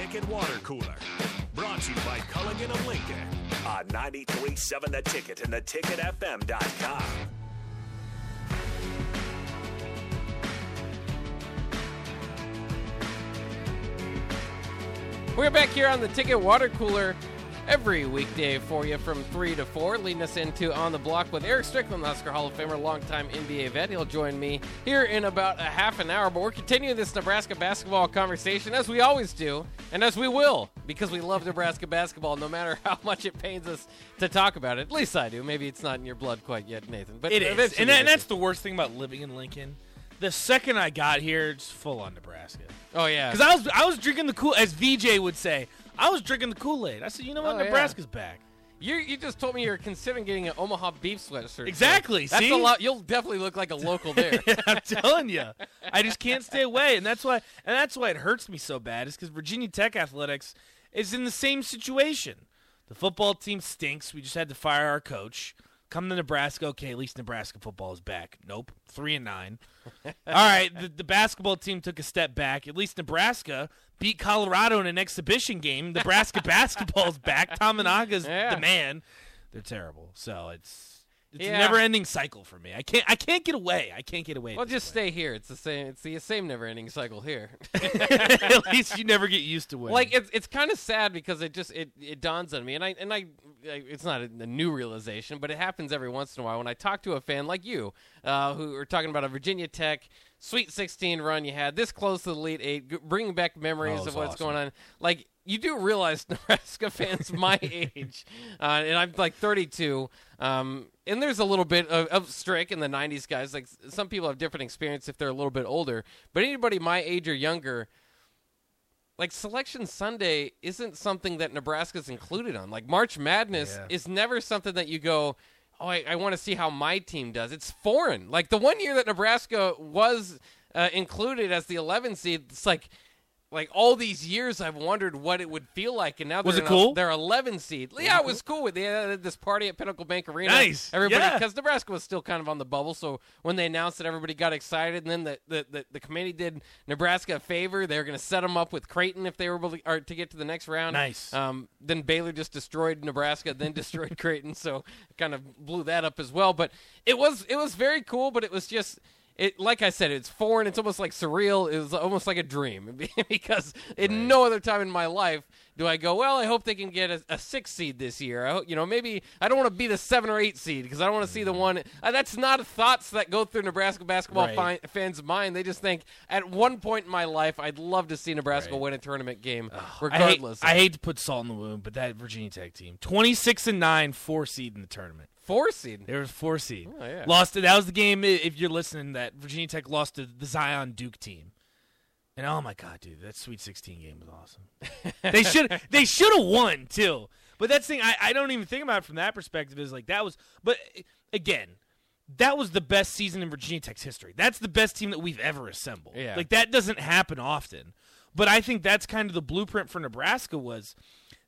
Ticket Water Cooler. Brought to you by Culligan of Lincoln on 93.7 The Ticket and theticketfm.com. We're back here on the Ticket Water Cooler every weekday for you from 3 to 4, leading us into On the Block with Erick Strickland, Husker Hall of Famer, longtime NBA vet. He'll join me here in about a half an hour, but we're continuing this Nebraska basketball conversation as we always do, and as we will, because we love Nebraska basketball no matter how much it pains us to talk about it. At least I do. Maybe it's not in your blood quite yet, Nathan. But It is, and, that, and that's the worst thing about living in Lincoln. The second I got here, it's full on Nebraska. Oh, yeah. Because I was I was drinking the cool, as VJ would say, I was drinking the Kool Aid. I said, you know what, Oh, yeah. Nebraska's back. You you just told me you're considering getting an Omaha beef sweatshirt. Exactly, That's see? a lot. You'll definitely look like a local there. I'm telling you, I just can't stay away, and that's why and that's why it hurts me so bad. Is because Virginia Tech athletics is in the same situation. The football team stinks. We just had to fire our coach. Come to Nebraska, okay. At least Nebraska football is back. Nope, three and nine. All right, the, the basketball team took a step back. At least Nebraska beat Colorado in an exhibition game. Nebraska basketball's back. Tominaga's Yeah. the man. They're terrible. So it's it's Yeah. a never-ending cycle for me. I can't I can't get away. I can't get away. Well, just stay here. It's the same. It's the same never-ending cycle here. At least you never get used to winning. like it's it's kind of sad because it just it, it dawns on me, and I and I, I it's not a, a new realization, but it happens every once in a while when I talk to a fan like you, uh, who are talking about a Virginia Tech Sweet 16 run you had, this close to the Elite Eight, bringing back memories Oh, of what's awesome. going on. Like you do realize Nebraska fans my age, uh, and I'm like 32. Um, and there's a little bit of, of strick in the 90s guys. Like some people have different experience if they're a little bit older, but anybody my age or younger like selection sunday isn't something that nebraska's included on like march madness Yeah. is never something that you go oh i, I want to see how my team does. It's foreign. Like the one year that nebraska was uh, included as the 11 seed it's like like all these years I've wondered what it would feel like, and now Was they're it in a- they're 11 seed. Yeah, it was cool. They had this party at Pinnacle Bank Arena. Nice. Everybody, Yeah. because Nebraska was still kind of on the bubble. So when they announced that, everybody got excited, and then the the, the, the committee did Nebraska a favor. They were going to set them up with Creighton if they were able to, to get to the next round. Nice. Um, then Baylor just destroyed Nebraska, then destroyed Creighton, so kind of blew that up as well. But it was it was very cool, but it was just. It, like I said, it's foreign. It's almost like surreal. It's almost like a dream because in no other time in my life do I go, well, I hope they can get a, a six seed this year. I hope, you know, maybe I don't want to be the seven or eight seed because I don't want to see the one. Uh, that's not thoughts that go through Nebraska basketball Right. fi- fans' mind. They just think at one point in my life, I'd love to see Nebraska Right. win a tournament game, I hate, regardless. I hate to put salt in the wound, but that Virginia Tech team, twenty six and nine, four seed in the tournament. Four seed. There was four seed. Oh, yeah. Lost. That was the game. If you're listening, that Virginia Tech lost to the Zion Duke team. And oh my god, dude, that Sweet 16 game was awesome. they should they should have won too. But that's the thing I, I don't even think about it from that perspective. Is like that was. But again, that was the best season in Virginia Tech's history. That's the best team that we've ever assembled. Yeah. Like that doesn't happen often. But I think that's kind of the blueprint for Nebraska was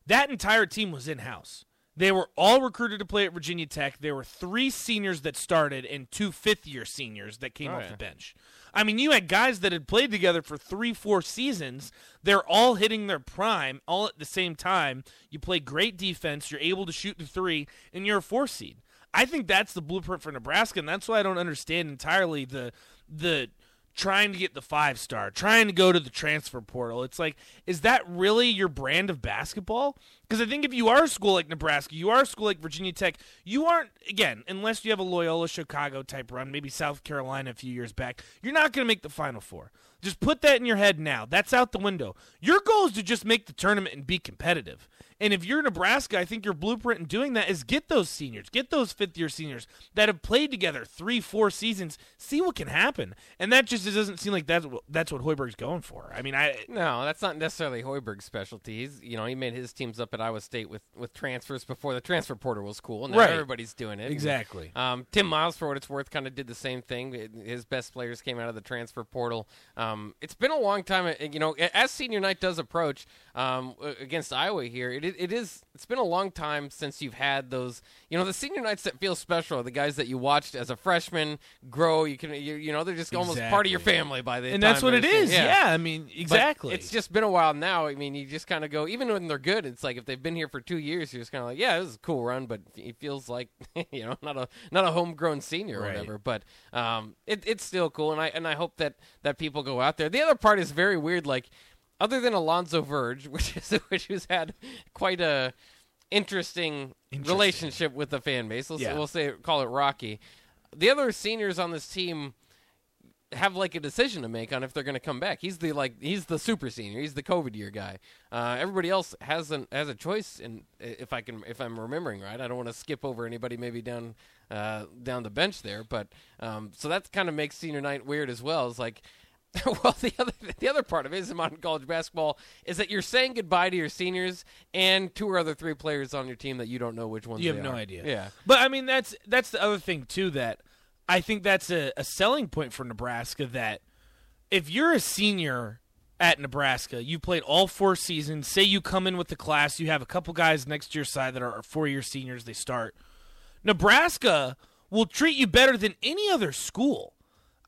that entire team was in house. They were all recruited to play at Virginia Tech. There were three seniors that started and two fifth year seniors that came Oh, off yeah. the bench. I mean, you had guys that had played together for three, four seasons. They're all hitting their prime all at the same time. You play great defense. You're able to shoot the three, and you're a four seed. I think that's the blueprint for Nebraska, and that's why I don't understand entirely the the trying to get the five star, trying to go to the transfer portal. It's like, is that really your brand of basketball? Because I think if you are a school like Nebraska, you are a school like Virginia Tech, you aren't, again, unless you have a Loyola Chicago type run, maybe South Carolina a few years back, you're not going to make the Final Four. Just put that in your head now. That's out the window. Your goal is to just make the tournament and be competitive. And if you're Nebraska, I think your blueprint in doing that is get those seniors, get those fifth year seniors that have played together three, four seasons, see what can happen. And that just doesn't seem like that's what, that's what Hoiberg's going for. I mean, I No, that's not necessarily Hoiberg's specialty. He's, you know, he made his teams up at Iowa State with, with transfers before the transfer portal was cool. Now Right. everybody's doing it. Exactly. Um, Tim Miles, for what it's worth, kind of did the same thing. His best players came out of the transfer portal. Um, it's been a long time. uh, You know, as senior night does approach um, against Iowa here, it, it is. It's been a long time since you've had those. You know, the senior nights that feel special are the guys that you watched as a freshman grow. You can, you, you know, they're just almost part of your family by the and that's what it is. Yeah. I mean, But exactly. It's just been a while now. I mean, you just kind of go, even when they're good, it's like if they've been here for two years, you're just kind of like, yeah, this is a cool run, but it feels like, you know, not a not a homegrown senior or whatever. But um, it, it's still cool, and I and I hope that that people go out there. The other part is very weird, like other than Alonzo Verge, which is which has had quite a interesting, Interesting. relationship with the fan base. Let's, Yeah. We'll say call it rocky. The other seniors on this team have like a decision to make on if they're going to come back. He's the like he's the super senior. He's the COVID year guy. Uh, everybody else has an has a choice. And if I can, if I'm remembering right, I don't want to skip over anybody maybe down uh, down the bench there. But um, so that kind of makes senior night weird as well. It's like. Well, the other the other part of it is in modern college basketball is that you're saying goodbye to your seniors and two or other three players on your team that you don't know which ones You have no are. idea. Yeah, But I mean, that's that's the other thing too that I think that's a, a selling point for Nebraska. That if you're a senior at Nebraska, you played all four seasons. Say you come in with the class, you have a couple guys next to your side that are four year seniors. They start. Nebraska will treat you better than any other school.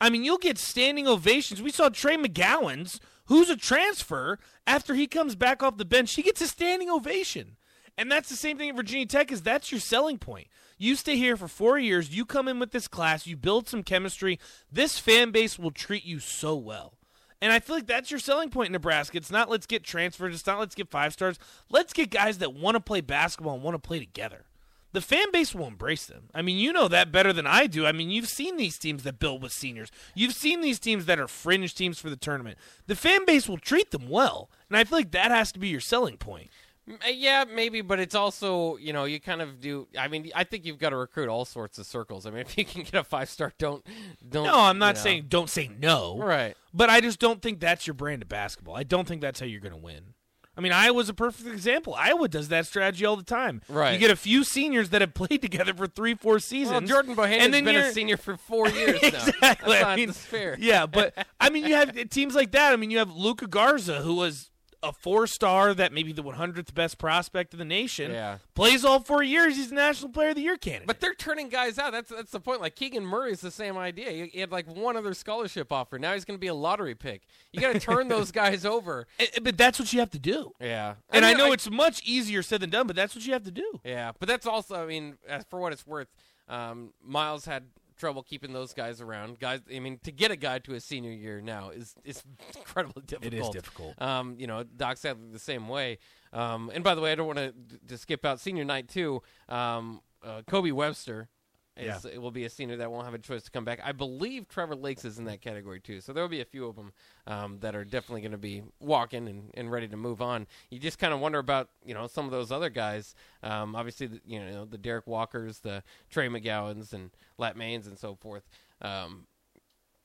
I mean, you'll get standing ovations. We saw Trey McGowens, who's a transfer, after he comes back off the bench, he gets a standing ovation. And that's the same thing at Virginia Tech is that's your selling point. You stay here for 4 years, you come in with this class, you build some chemistry, this fan base will treat you so well. And I feel like that's your selling point in Nebraska. It's not let's get transfers, it's not let's get five stars. Let's get guys that want to play basketball and want to play together the fan base will embrace them. I mean, you know that better than I do. I mean, you've seen these teams that build with seniors. You've seen these teams that are fringe teams for the tournament. The fan base will treat them well, and I feel like that has to be your selling point. Uh, Yeah, maybe, but it's also you know you kind of do. I mean, I think you've got to recruit all sorts of circles. I mean, if you can get a five star, don't don't. No, I'm not you know. saying don't say no. right. But I just don't think that's your brand of basketball. I don't think that's how you're going to win. I mean, Iowa's a perfect example. Iowa does that strategy all the time. Right. You get a few seniors that have played together for three, four seasons. Well, Jordan Bohannon's been you're- a senior for four years now. exactly. That's I not mean, fair. Yeah, but I mean, you have teams like that. I mean, you have Luka Garza, who was a four-star, that maybe the 100th best prospect of the nation. Yeah. plays all four years. He's a National Player of the Year candidate. But they're turning guys out. That's that's the point. Like Keegan Murray's the same idea. He, he had like one other scholarship offer. Now he's going to be a lottery pick. You got to turn those guys over. Eh, but that's what you have to do. Yeah, And I, mean, know it's much easier said than done, but that's what you have to do. Yeah, but that's also, I mean, for what it's worth, um, Miles had trouble keeping those guys around. Guys, I mean, to get a guy to his senior year now is is incredibly difficult. It is difficult. Um, you know, Doc said the same way. Um, and by the way, I don't want to to skip out senior night too. Um, uh, Kobe Webster. Is, It will be a senior that won't have a choice to come back. I believe Trevor Lakes is in that category too. So there will be a few of them um, that are definitely going to be walking and, and ready to move on. You just kind of wonder about you know some of those other guys. Um, obviously, the, you know the Derrick Walkers, the Trey McGowens, and Lat Mayens, and so forth. Um,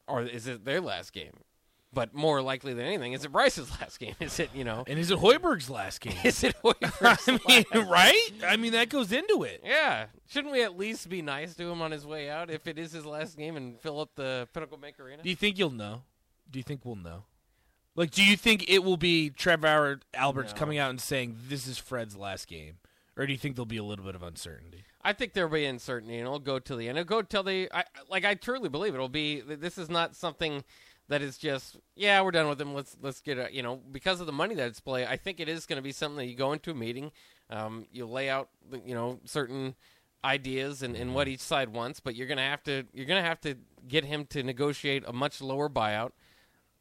or is it their last game? But more likely than anything, is it Bryce's last game? Is it you know? And is it Hoiberg's last game? Is it I Hoiberg's mean, last? right? I mean, that goes into it. Yeah, shouldn't we at least be nice to him on his way out if it is his last game and fill up the Pinnacle Bank Arena? Do you think you'll know? Do you think we'll know? Like, do you think it will be Trevor Alberts No. coming out and saying this is Fred's last game, or do you think there'll be a little bit of uncertainty? I think there'll be uncertainty, and it'll go till the end. It'll go till the. I, like, I truly believe it'll be. This is not something that is just, yeah, we're done with him. Let's let's get a, you know, because of the money that's play. I think it is going to be something that you go into a meeting, um, you lay out, you know, certain ideas and, and what each side wants, but you're gonna have to you're gonna have to get him to negotiate a much lower buyout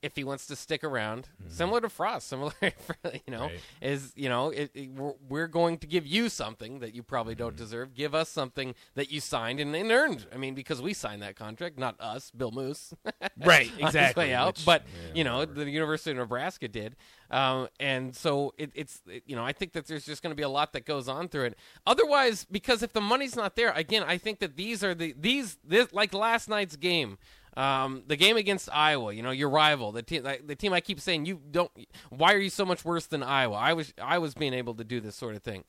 if he wants to stick around, similar to Frost, similar, you know, Right. is you know, it, it- we're, we're going to give you something that you probably don't Mm-hmm. deserve. Give us something that you signed and, and earned. I mean, because we signed that contract, not us, Bill Moos, Right, exactly. way out. but yeah, you know, whatever. the University of Nebraska did, um, and so it, it's it- you know, I think that there's just going to be a lot that goes on through it. Otherwise, because if the money's not there, again, I think that these are the these this like last night's game. Um, the game against Iowa, you know, your rival, the team, the team I keep saying you don't. Why are you so much worse than Iowa? I was, I was being able to do this sort of thing.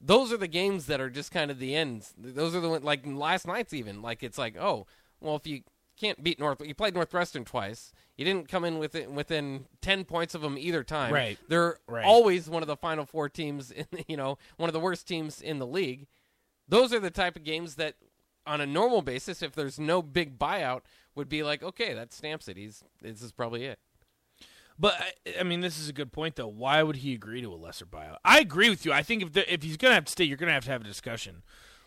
Those are the games that are just kind of the ends. Those are the like last night's even like it's like oh well if you can't beat North, you played Northwestern twice. You didn't come in within within ten points of them either time. Right. They're Right. always one of the final four teams. In, you know, one of the worst teams in the league. Those are the type of games that, on a normal basis, if there's no big buyout, would be like, okay, that stamps it. He's this is probably it. But I, I mean, this is a good point, though. Why would he agree to a lesser buyout? I agree with you. I think if the, if he's going to have to stay, you're going to have to have a discussion.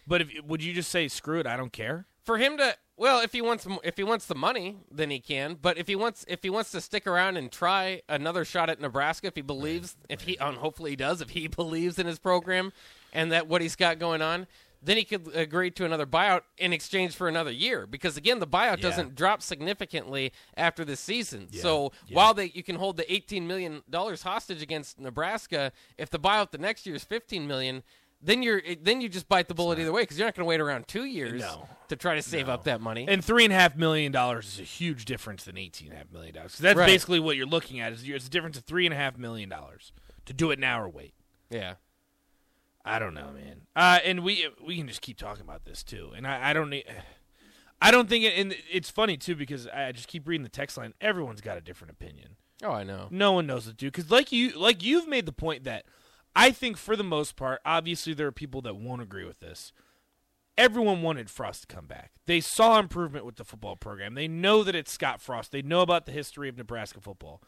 But if would you just say screw it? I don't care. For him to well, if he wants if he wants the money, then he can. But if he wants if he wants to stick around and try another shot at Nebraska, if he believes, if he and hopefully he does, if he believes in his program and that what he's got going on, then he could agree to another buyout in exchange for another year. Because again, the buyout Yeah. doesn't drop significantly after this season. Yeah. So Yeah. while they you can hold the eighteen million dollars hostage against Nebraska, if the buyout the next year is fifteen million. Then you're then you just bite the bullet either way because you're not going to wait around two years No. to try to save up that money. And three and a half million dollars is a huge difference than eighteen and a half million dollars. 'Cause that's Right. basically what you're looking at. Is it's a difference of three and a half million dollars to do it now or wait. yeah. I don't know, man. Uh, and we we can just keep talking about this too. And I, I don't need. I don't think it, and it's funny too because I just keep reading the text line. Everyone's got a different opinion. Oh, I know. No one knows what to do because, like you, like you've made the point that I think for the most part, obviously there are people that won't agree with this. Everyone wanted Frost to come back. They saw improvement with the football program. They know that it's Scott Frost. They know about the history of Nebraska football.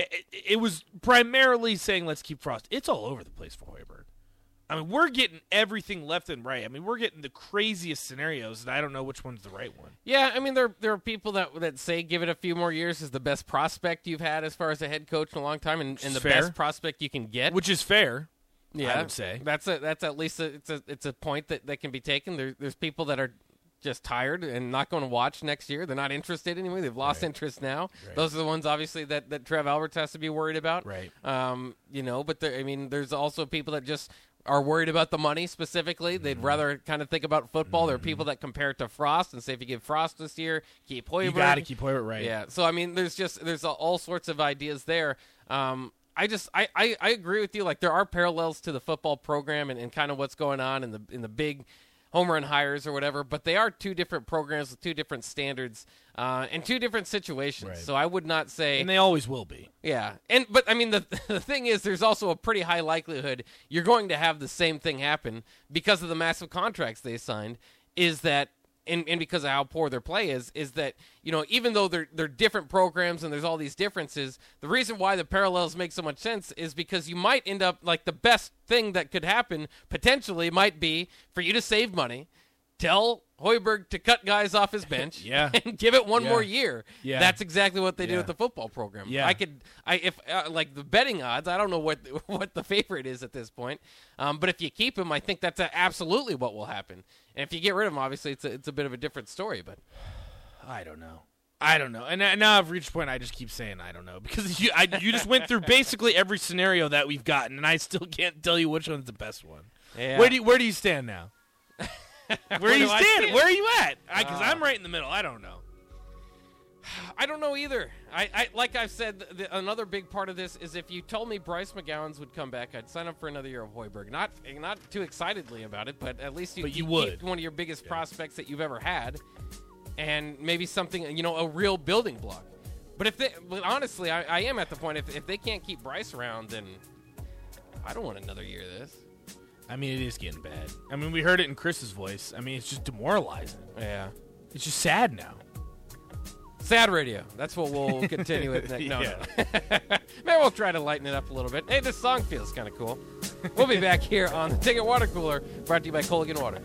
It, it, was primarily saying let's keep Frost. It's all over the place for Hoiberg. I mean, we're getting everything left and right. I mean, we're getting the craziest scenarios, and I don't know which one's the right one. Yeah, I mean there there are people that that say give it a few more years is the best prospect you've had as far as a head coach in a long time, and, and the Fair. best prospect you can get. Which is fair. yeah, I would say. that's a that's at least a, it's a it's a point that, that can be taken. There, there's people that are just tired and not going to watch next year. They're not interested anyway. They've lost interest now. Those are the ones obviously that that Trev Alberts has to be worried about. Right. Um, you know, but there, I mean, there's also people that just are worried about the money specifically. They'd Mm-hmm. rather kind of think about football. There are people that compare it to Frost and say if you give Frost this year, keep Hoiberg. You got to keep Hoiberg right. Yeah. So I mean, there's just there's all sorts of ideas there. Um, I just I, I, I agree with you. Like there are parallels to the football program and, and kind of what's going on in the in the big home run hires or whatever. But they are two different programs with two different standards uh, and two different situations. Right. So I would not say And they always will be. yeah, and but I mean the the thing is, there's also a pretty high likelihood you're going to have the same thing happen because of the massive contracts they signed. Is that and, and because of how poor their play is, is that you know even though they're they're different programs and there's all these differences, the reason why the parallels make so much sense is because you might end up like the best thing that could happen potentially might be for you to save money. Tell Hoiberg to cut guys off his bench, Yeah. and give it one Yeah. more year. Yeah. That's exactly what they did Yeah. with the football program. Yeah. I could, I if uh, like the betting odds, I don't know what what the favorite is at this point. Um, but if you keep him, I think that's absolutely what will happen. And if you get rid of him, obviously it's a, it's a bit of a different story. But I don't know. I don't know. And uh, now I've reached a point I just keep saying I don't know because you I, you just went through basically every scenario that we've gotten, and I still can't tell you which one's the best one. Yeah. Where do you, where do you stand now? Where, you stand? Where are you at? Because Uh, I'm right in the middle. I don't know. I don't know either. I, I like I've said, the, another big part of this is if you told me Bryce McGowens would come back, I'd sign up for another year of Hoiberg. Not not too excitedly about it, but at least you, But you keep would. one of your biggest prospects that you've ever had, and maybe something you know a real building block. But if they, but honestly, I, I am at the point if if they can't keep Bryce around, then I don't want another year of this. I mean, it is getting bad. I mean, we heard it in Chris's voice. I mean, it's just demoralizing. Yeah. It's just sad now. Sad radio. That's what we'll continue with next. No, Yeah. no. Maybe we'll try to lighten it up a little bit. Hey, this song feels kind of cool. We'll be back here on the Ticket Water Cooler, brought to you by Culligan Water.